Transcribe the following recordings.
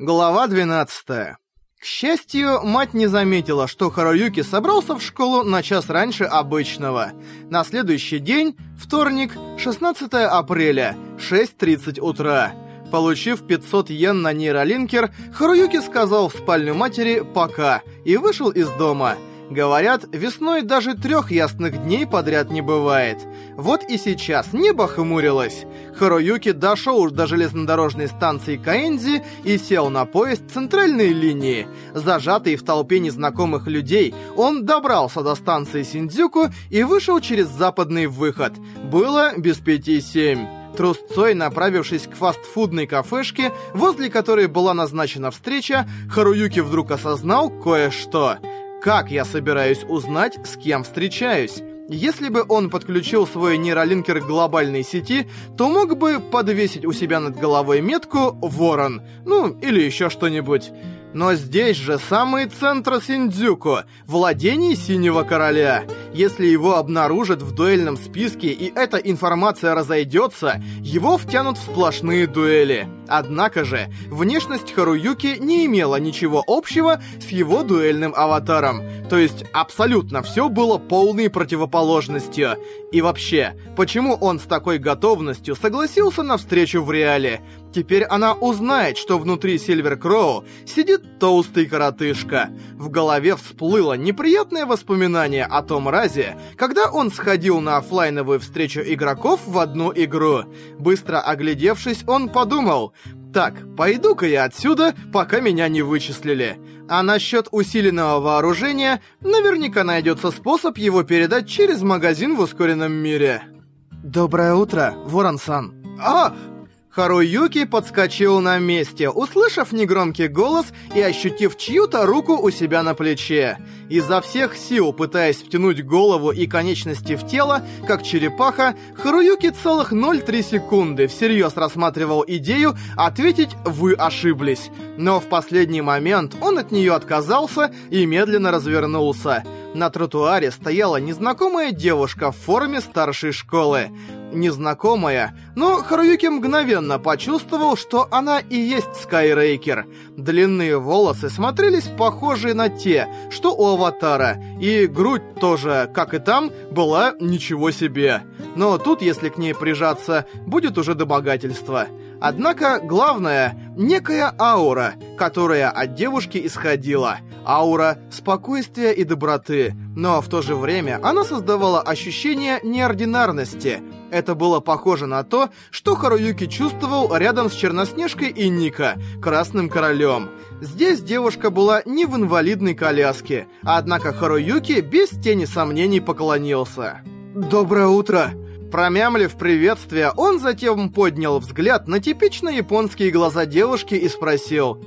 Глава 12. К счастью, мать не заметила, что Харуюки собрался в школу на час раньше обычного. На следующий день, вторник, 16 апреля, 6.30 утра. Получив 500 йен на нейролинкер, Харуюки сказал в спальню матери «пока» и вышел из дома – Говорят, весной даже трех ясных дней подряд не бывает. Вот и сейчас небо хмурилось. Харуюки дошел до железнодорожной станции Каэнзи и сел на поезд центральной линии. Зажатый в толпе незнакомых людей, он добрался до станции Синдзюку и вышел через западный выход. Было без пяти семь. Трусцой, направившись к фастфудной кафешке, возле которой была назначена встреча, Харуюки вдруг осознал кое-что — как я собираюсь узнать, с кем встречаюсь? Если бы он подключил свой нейролинкер к глобальной сети, то мог бы подвесить у себя над головой метку «Ворон», ну, или еще что-нибудь. Но здесь же самый центр Синдзюку, владений Синего Короля. Если его обнаружат в дуэльном списке и эта информация разойдется, его втянут в сплошные дуэли. Однако же, внешность Харуюки не имела ничего общего с его дуэльным аватаром. То есть, абсолютно все было полной противоположностью. И вообще, почему он с такой готовностью согласился на встречу в реале? Теперь она узнает, что внутри Сильвер Кроу сидит толстый коротышка. В голове всплыло неприятное воспоминание о том разе, когда он сходил на оффлайновую встречу игроков в одну игру. Быстро оглядевшись, он подумал, «Так, пойду-ка я отсюда, пока меня не вычислили». А насчет усиленного вооружения, наверняка найдется способ его передать через магазин в ускоренном мире. «Доброе утро, Ворон-сан». «А, Харуюки подскочил на месте, услышав негромкий голос и ощутив чью-то руку у себя на плече. Изо всех сил, пытаясь втянуть голову и конечности в тело, как черепаха, Харуюки целых 0,3 секунды всерьез рассматривал идею ответить «Вы ошиблись». Но в последний момент он от нее отказался и медленно развернулся. На тротуаре стояла незнакомая девушка в форме старшей школы незнакомая, но Харуюки мгновенно почувствовал, что она и есть Скайрейкер. Длинные волосы смотрелись похожие на те, что у Аватара, и грудь тоже, как и там, была ничего себе. Но тут, если к ней прижаться, будет уже домогательство. Однако, главное, некая аура, которая от девушки исходила. Аура спокойствия и доброты, но в то же время она создавала ощущение неординарности. Это было похоже на то, что Харуюки чувствовал рядом с Черноснежкой и Ника, Красным Королем. Здесь девушка была не в инвалидной коляске, однако Харуюки без тени сомнений поклонился. «Доброе утро!» Промямлив приветствие, он затем поднял взгляд на типично японские глаза девушки и спросил.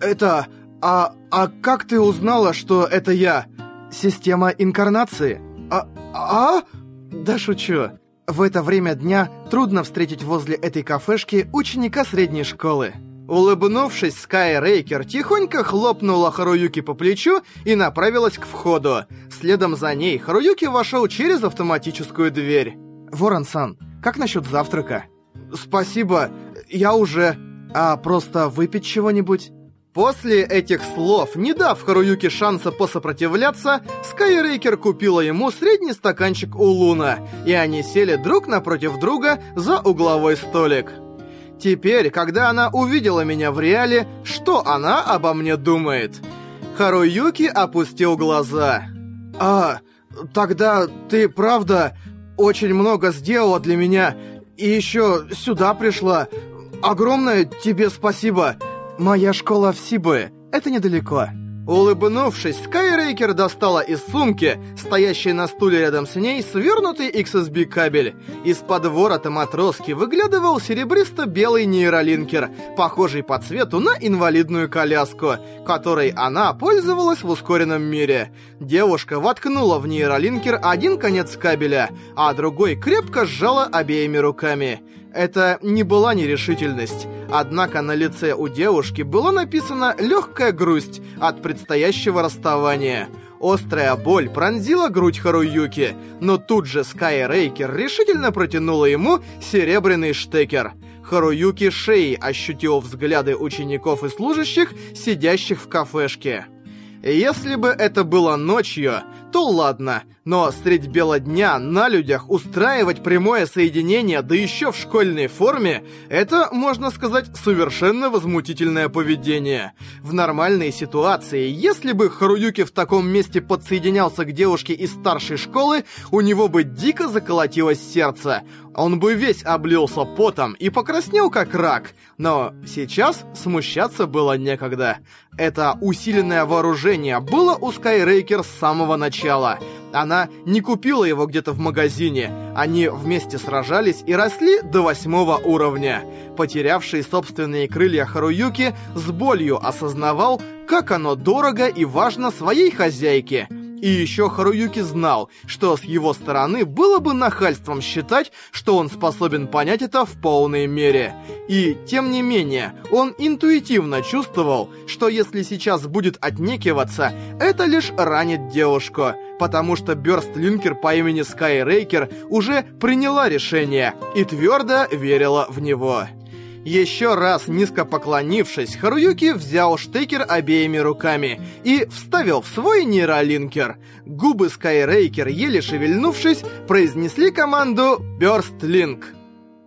«Это... А... А как ты узнала, что это я? Система инкарнации? А... А? Да шучу. В это время дня трудно встретить возле этой кафешки ученика средней школы». Улыбнувшись, Скай Рейкер тихонько хлопнула Харуюки по плечу и направилась к входу. Следом за ней Харуюки вошел через автоматическую дверь. Ворон-сан, как насчет завтрака? Спасибо, я уже... А просто выпить чего-нибудь? После этих слов, не дав Харуюке шанса посопротивляться, Скайрейкер купила ему средний стаканчик у Луна, и они сели друг напротив друга за угловой столик. Теперь, когда она увидела меня в реале, что она обо мне думает? Харуюки опустил глаза. «А, тогда ты правда очень много сделала для меня, и еще сюда пришла. Огромное тебе спасибо. Моя школа в Сибы, это недалеко». Улыбнувшись, Скайрейкер достала из сумки, стоящей на стуле рядом с ней, свернутый XSB кабель. Из-под ворота матроски выглядывал серебристо-белый нейролинкер, похожий по цвету на инвалидную коляску, которой она пользовалась в ускоренном мире. Девушка воткнула в нейролинкер один конец кабеля, а другой крепко сжала обеими руками. Это не была нерешительность, однако на лице у девушки была написана легкая грусть от предстоящего расставания. Острая боль пронзила грудь Харуюки, но тут же Скай Рейкер решительно протянула ему серебряный штекер. Харуюки Шей ощутил взгляды учеников и служащих, сидящих в кафешке. Если бы это было ночью, то ладно, но средь бела дня на людях устраивать прямое соединение, да еще в школьной форме, это, можно сказать, совершенно возмутительное поведение. В нормальной ситуации, если бы Харуюки в таком месте подсоединялся к девушке из старшей школы, у него бы дико заколотилось сердце. Он бы весь облился потом и покраснел как рак. Но сейчас смущаться было некогда. Это усиленное вооружение было у Скайрейкер с самого начала. Она не купила его где-то в магазине. Они вместе сражались и росли до восьмого уровня. Потерявший собственные крылья Харуюки с болью осознавал, как оно дорого и важно своей хозяйке. И еще Харуюки знал, что с его стороны было бы нахальством считать, что он способен понять это в полной мере. И, тем не менее, он интуитивно чувствовал, что если сейчас будет отнекиваться, это лишь ранит девушку, потому что Бёрстлинкер по имени Скайрейкер уже приняла решение и твердо верила в него. Еще раз низко поклонившись, Харуюки взял штекер обеими руками и вставил в свой нейролинкер. Губы Скайрейкер, еле шевельнувшись, произнесли команду «Бёрстлинк».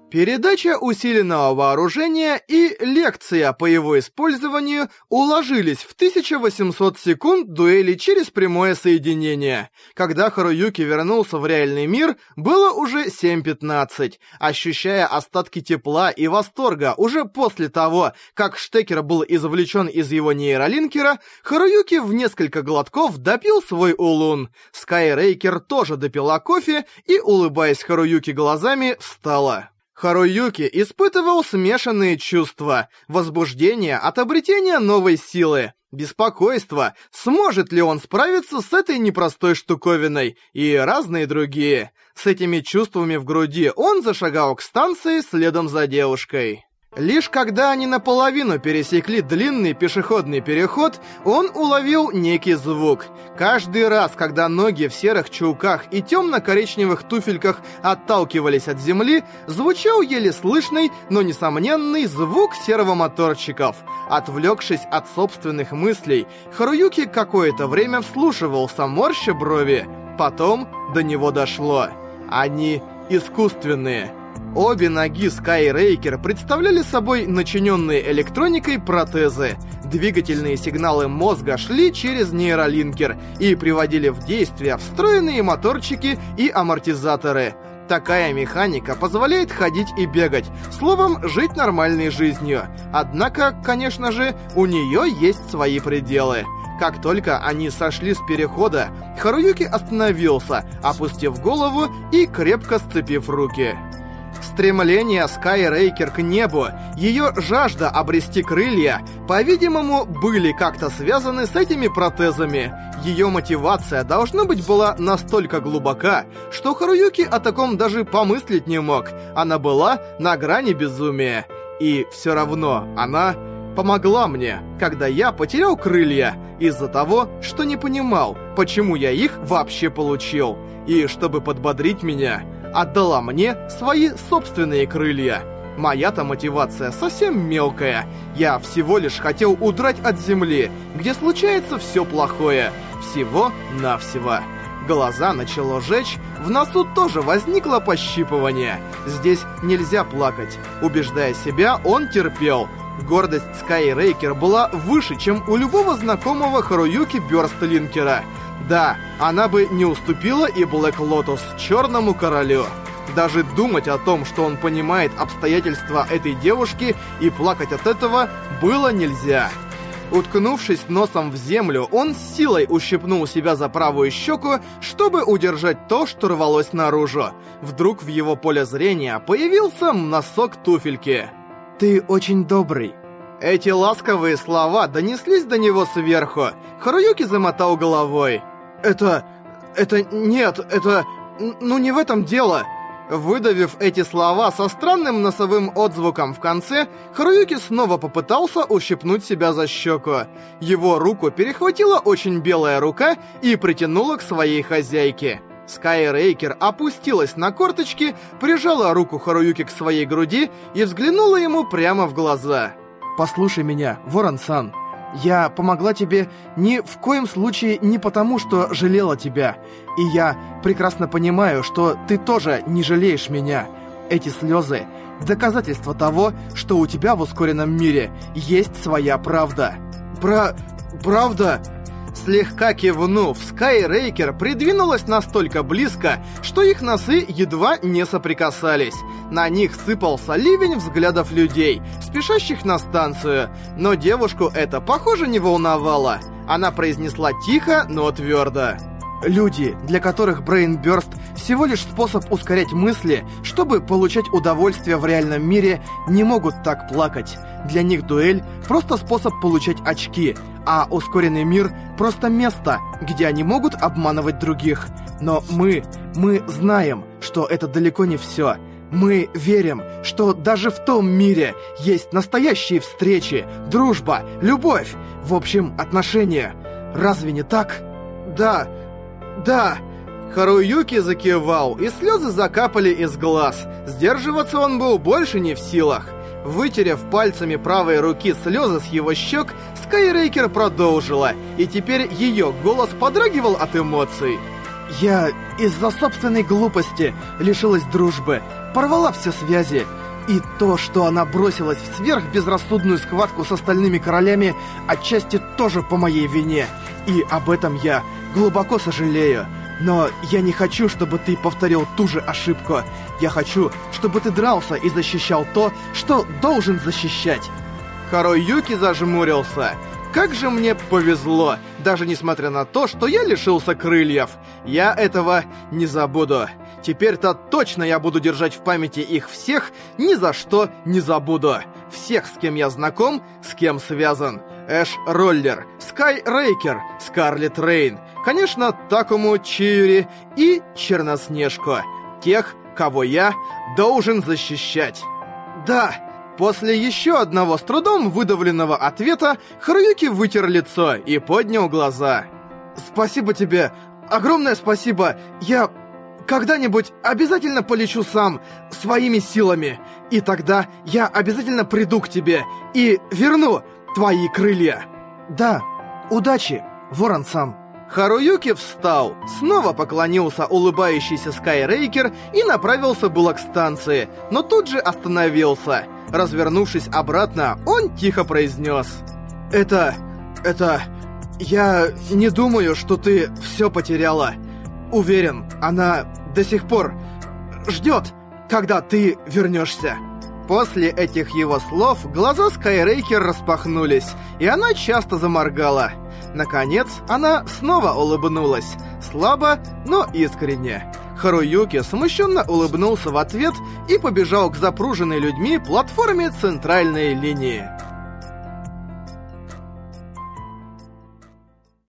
Передача усиленного вооружения и лекция по его использованию уложились в 1800 секунд дуэли через прямое соединение. Когда Харуюки вернулся в реальный мир, было уже 7.15. Ощущая остатки тепла и восторга уже после того, как штекер был извлечен из его нейролинкера, Харуюки в несколько глотков допил свой улун. Скайрейкер тоже допила кофе и, улыбаясь Харуюки глазами, встала. Харуюки испытывал смешанные чувства. Возбуждение от обретения новой силы. Беспокойство, сможет ли он справиться с этой непростой штуковиной, и разные другие. С этими чувствами в груди он зашагал к станции следом за девушкой. Лишь когда они наполовину пересекли длинный пешеходный переход, он уловил некий звук. Каждый раз, когда ноги в серых чулках и темно-коричневых туфельках отталкивались от земли, звучал еле слышный, но несомненный звук сервомоторчиков. Отвлекшись от собственных мыслей, Харуюки какое-то время вслушивался, морща брови. Потом до него дошло. Они искусственные. Обе ноги Skyraiker представляли собой начиненные электроникой протезы. Двигательные сигналы мозга шли через нейролинкер и приводили в действие встроенные моторчики и амортизаторы. Такая механика позволяет ходить и бегать, словом, жить нормальной жизнью. Однако, конечно же, у нее есть свои пределы. Как только они сошли с перехода, Харуюки остановился, опустив голову и крепко сцепив руки. Стремление Скайрейкер к небу, ее жажда обрести крылья, по-видимому, были как-то связаны с этими протезами. Ее мотивация, должно быть, была настолько глубока, что Харуюки о таком даже помыслить не мог. Она была на грани безумия. И все равно она помогла мне, когда я потерял крылья, из-за того, что не понимал, почему я их вообще получил. И чтобы подбодрить меня, отдала мне свои собственные крылья. Моя-то мотивация совсем мелкая. Я всего лишь хотел удрать от земли, где случается все плохое. Всего-навсего. Глаза начало жечь, в носу тоже возникло пощипывание. Здесь нельзя плакать. Убеждая себя, он терпел. Гордость Скайрейкер была выше, чем у любого знакомого Харуюки Бёрстлинкера. Да, она бы не уступила и Блэк Лотус, Черному Королю. Даже думать о том, что он понимает обстоятельства этой девушки и плакать от этого было нельзя. Уткнувшись носом в землю, он с силой ущипнул себя за правую щеку, чтобы удержать то, что рвалось наружу. Вдруг в его поле зрения появился носок туфельки. «Ты очень добрый». Эти ласковые слова донеслись до него сверху. Харуюки замотал головой. «Это... это... нет, это... ну не в этом дело». Выдавив эти слова со странным носовым отзвуком в конце, Харуюки снова попытался ущипнуть себя за щеку. Его руку перехватила очень белая рука и притянула к своей хозяйке. Скайрейкер опустилась на корточки, прижала руку Харуюки к своей груди и взглянула ему прямо в глаза. «Послушай меня, Ворон-сан. Я помогла тебе ни в коем случае не потому, что жалела тебя. И я прекрасно понимаю, что ты тоже не жалеешь меня. Эти слезы — доказательство того, что у тебя в ускоренном мире есть своя правда». «Про... правда?» Слегка кивнув, Скайрейкер придвинулась настолько близко, что их носы едва не соприкасались. На них сыпался ливень взглядов людей, спешащих на станцию, но девушку это, похоже, не волновало. Она произнесла тихо, но твердо. Люди, для которых брейнбёрст всего лишь способ ускорять мысли, чтобы получать удовольствие в реальном мире, не могут так плакать. Для них дуэль — просто способ получать очки, а ускоренный мир — просто место, где они могут обманывать других. Но мы, мы знаем, что это далеко не все. Мы верим, что даже в том мире есть настоящие встречи, дружба, любовь, в общем, отношения. Разве не так? Да, да. Харуюки закивал, и слезы закапали из глаз. Сдерживаться он был больше не в силах. Вытерев пальцами правой руки слезы с его щек, Скайрейкер продолжила, и теперь ее голос подрагивал от эмоций. «Я из-за собственной глупости лишилась дружбы, порвала все связи, и то, что она бросилась в сверхбезрассудную схватку с остальными королями, отчасти тоже по моей вине, и об этом я глубоко сожалею. Но я не хочу, чтобы ты повторил ту же ошибку. Я хочу, чтобы ты дрался и защищал то, что должен защищать. Харуюки зажмурился. Как же мне повезло, даже несмотря на то, что я лишился крыльев. Я этого не забуду. Теперь-то точно я буду держать в памяти их всех, ни за что не забуду. Всех, с кем я знаком, с кем связан. Эш Роллер, Скай Рейкер, Скарлет Рейн, конечно, Такому Чиури и Черноснежку. Тех, кого я должен защищать. Да, после еще одного с трудом выдавленного ответа Харуюки вытер лицо и поднял глаза. «Спасибо тебе, огромное спасибо, я когда-нибудь обязательно полечу сам, своими силами. И тогда я обязательно приду к тебе и верну твои крылья. Да, удачи, ворон сам. Харуюки встал, снова поклонился улыбающийся Скайрейкер и направился было к станции, но тут же остановился. Развернувшись обратно, он тихо произнес. «Это... это... я не думаю, что ты все потеряла. Уверен, она до сих пор ждет, когда ты вернешься». После этих его слов глаза Скайрейкер распахнулись, и она часто заморгала. Наконец, она снова улыбнулась. Слабо, но искренне. Харуюки смущенно улыбнулся в ответ и побежал к запруженной людьми платформе центральной линии.